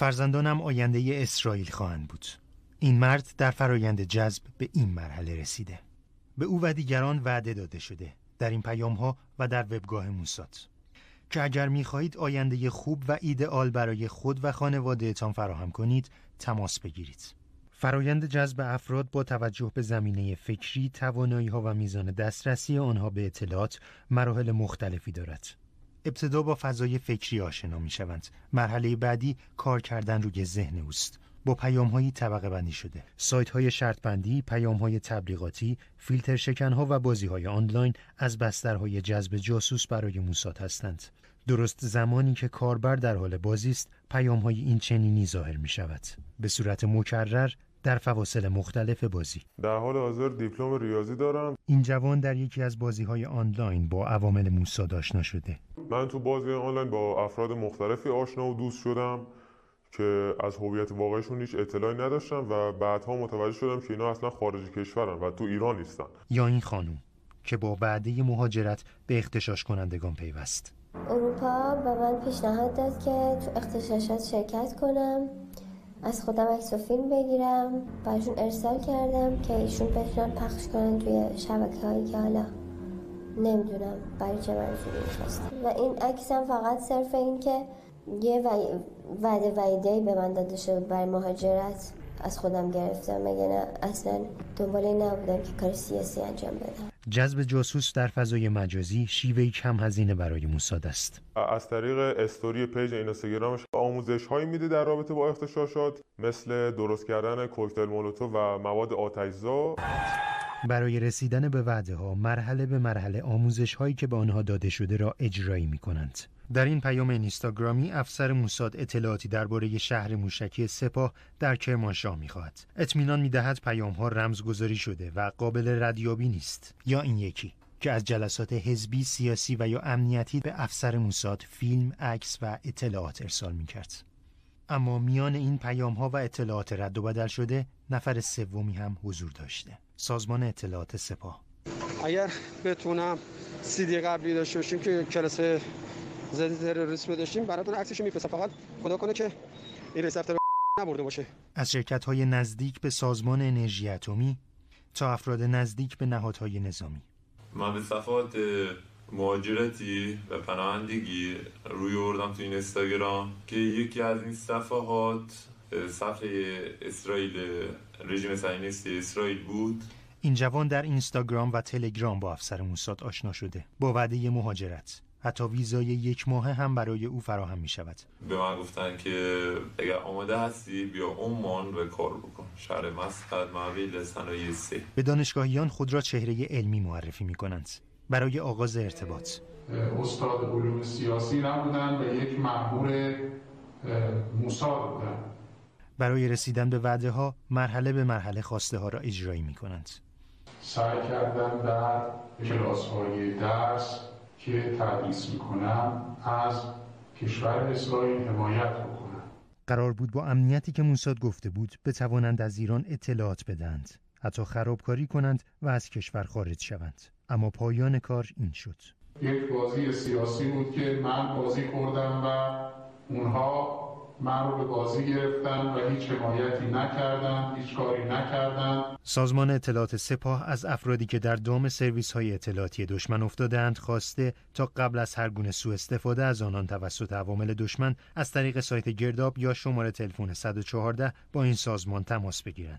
فرزندانم آینده اسرائیل خواهند بود. این مرد در فرایند جذب به این مرحله رسیده. به او و دیگران وعده داده شده در این پیام ها و در وبگاه موسات که اگر می‌خواهید آینده خوب و ایدئال برای خود و خانوادهتان فراهم کنید تماس بگیرید. فرایند جذب افراد با توجه به زمینه فکری، توانایی ها و میزان دسترسی آنها به اطلاعات مراحل مختلفی دارد. ابتدا با فضای فکری آشنا می شوند. مرحله بعدی کار کردن روی ذهن اوست. با پیام های طبقه بندی شده. سایت های شرط بندی، پیام های تبلیغاتی، فیلتر شکن ها و بازی های آنلاین از بسترهای جذب جاسوس برای موساد هستند. درست زمانی که کاربر در حال بازی است، پیام های این چنینی ظاهر می شود. به صورت مکرر در فواصل مختلف بازی. در حال حاضر دیپلم ریاضی دارم. این جوان در یکی از بازی های آنلاین با عوامل موساد آشنا شده. من تو بازی آنلاین با افراد مختلفی آشنا و دوست شدم که از هویت واقعیشون هیچ اطلاعی نداشتم و بعدها متوجه شدم که اینا اصلا خارج کشورن و تو ایران نیستن. یا این خانم که با وعده مهاجرت به اختشاش کنندگان پیوست. اروپا به من پیشنهاد داد که تو اختشاشات شرکت کنم. از خودم عکس و فیلم بگیرم. براشون ارسال کردم که ایشون بتونن پخش کنن توی شبکه هایی که حالا نمی‌دونم برای چه منظوری می‌خواست و این عکسم فقط صرف این که یه وعده وعیده به من داده شد برای مهاجرت از خودم گرفتم. مگه نه؟ اصلا دنبال نبودم که کار سیاسی انجام بدم. جذب جاسوس در فضای مجازی شیوهی کم هزینه برای موساد است از طریق استوری پیج اینستاگرامش آموزش هایی میده در رابطه با اختشاشات مثل درست کردن کوکتل مولوتو و مواد آتشزا. برای رسیدن به وعده ها مرحله به مرحله آموزش هایی که به آنها داده شده را اجرایی می کنند. در این پیام اینستاگرامی افسر موساد اطلاعاتی درباره شهر موشکی سپاه در کرمانشاه می‌خواهد. اطمینان می‌دهد پیام ها رمزگذاری شده و قابل ردیابی نیست. یا این یکی که از جلسات حزبی سیاسی و یا امنیتی به افسر موساد فیلم عکس و اطلاعات ارسال می‌کرد. اما میان این پیام ها و اطلاعات رد و بدل شده نفر سومی هم حضور داشته. سازمان اطلاعات سپاه. اگر بتونم سیدی قبلی داشته باشیم که کلاس ضد تروریسم داشتیم براتون عکسشو میفرستم. فقط خدا کنه که این رئیس نبرده باشه. از شرکت های نزدیک به سازمان انرژی اتمی تا افراد نزدیک به نهادهای نظامی. من به صفات مهاجرتی و پناهندگی روی آوردم تو این اینستاگرام که یکی از این صفحات صفحه اسرائیل رژیم صهیونیستی اسرائیل بود. این جوان در اینستاگرام و تلگرام با افسر موساد آشنا شده. با وعده مهاجرت. حتی ویزای یک ماه هم برای او فراهم می شود. به من گفتن که اگر آماده هستی بیا عمان و کار بکن. شهر مسقط محویل صنایع سه. به دانشگاهیان خود را چهره علمی معرفی می کنند. برای آغاز ارتباط. استاد علوم سیاسی نبودن و یک مأمور موساد بودن. برای رسیدن به وعده ها مرحله به مرحله خواسته ها را اجرایی می کنند سعی کردن در کلاس های درس که تدریس می‌کنم از کشور اسرائیل حمایت بکنم. قرار بود با امنیتی که موساد گفته بود بتوانند از ایران اطلاعات بدهند. حتی خرابکاری کنند و از کشور خارج شوند. اما پایان کار این شد. یک بازی سیاسی بود که من بازی کردم و اونها من رو به بازی گرفتن و هیچ حمایتی نکردن هیچ کاری نکردن. سازمان اطلاعات سپاه از افرادی که در دام سرویس های اطلاعاتی دشمن افتادند خواسته تا قبل از هر گونه سوء استفاده از آنان توسط عوامل دشمن از طریق سایت گرداب یا شماره تلفن 114 با این سازمان تماس بگیرند.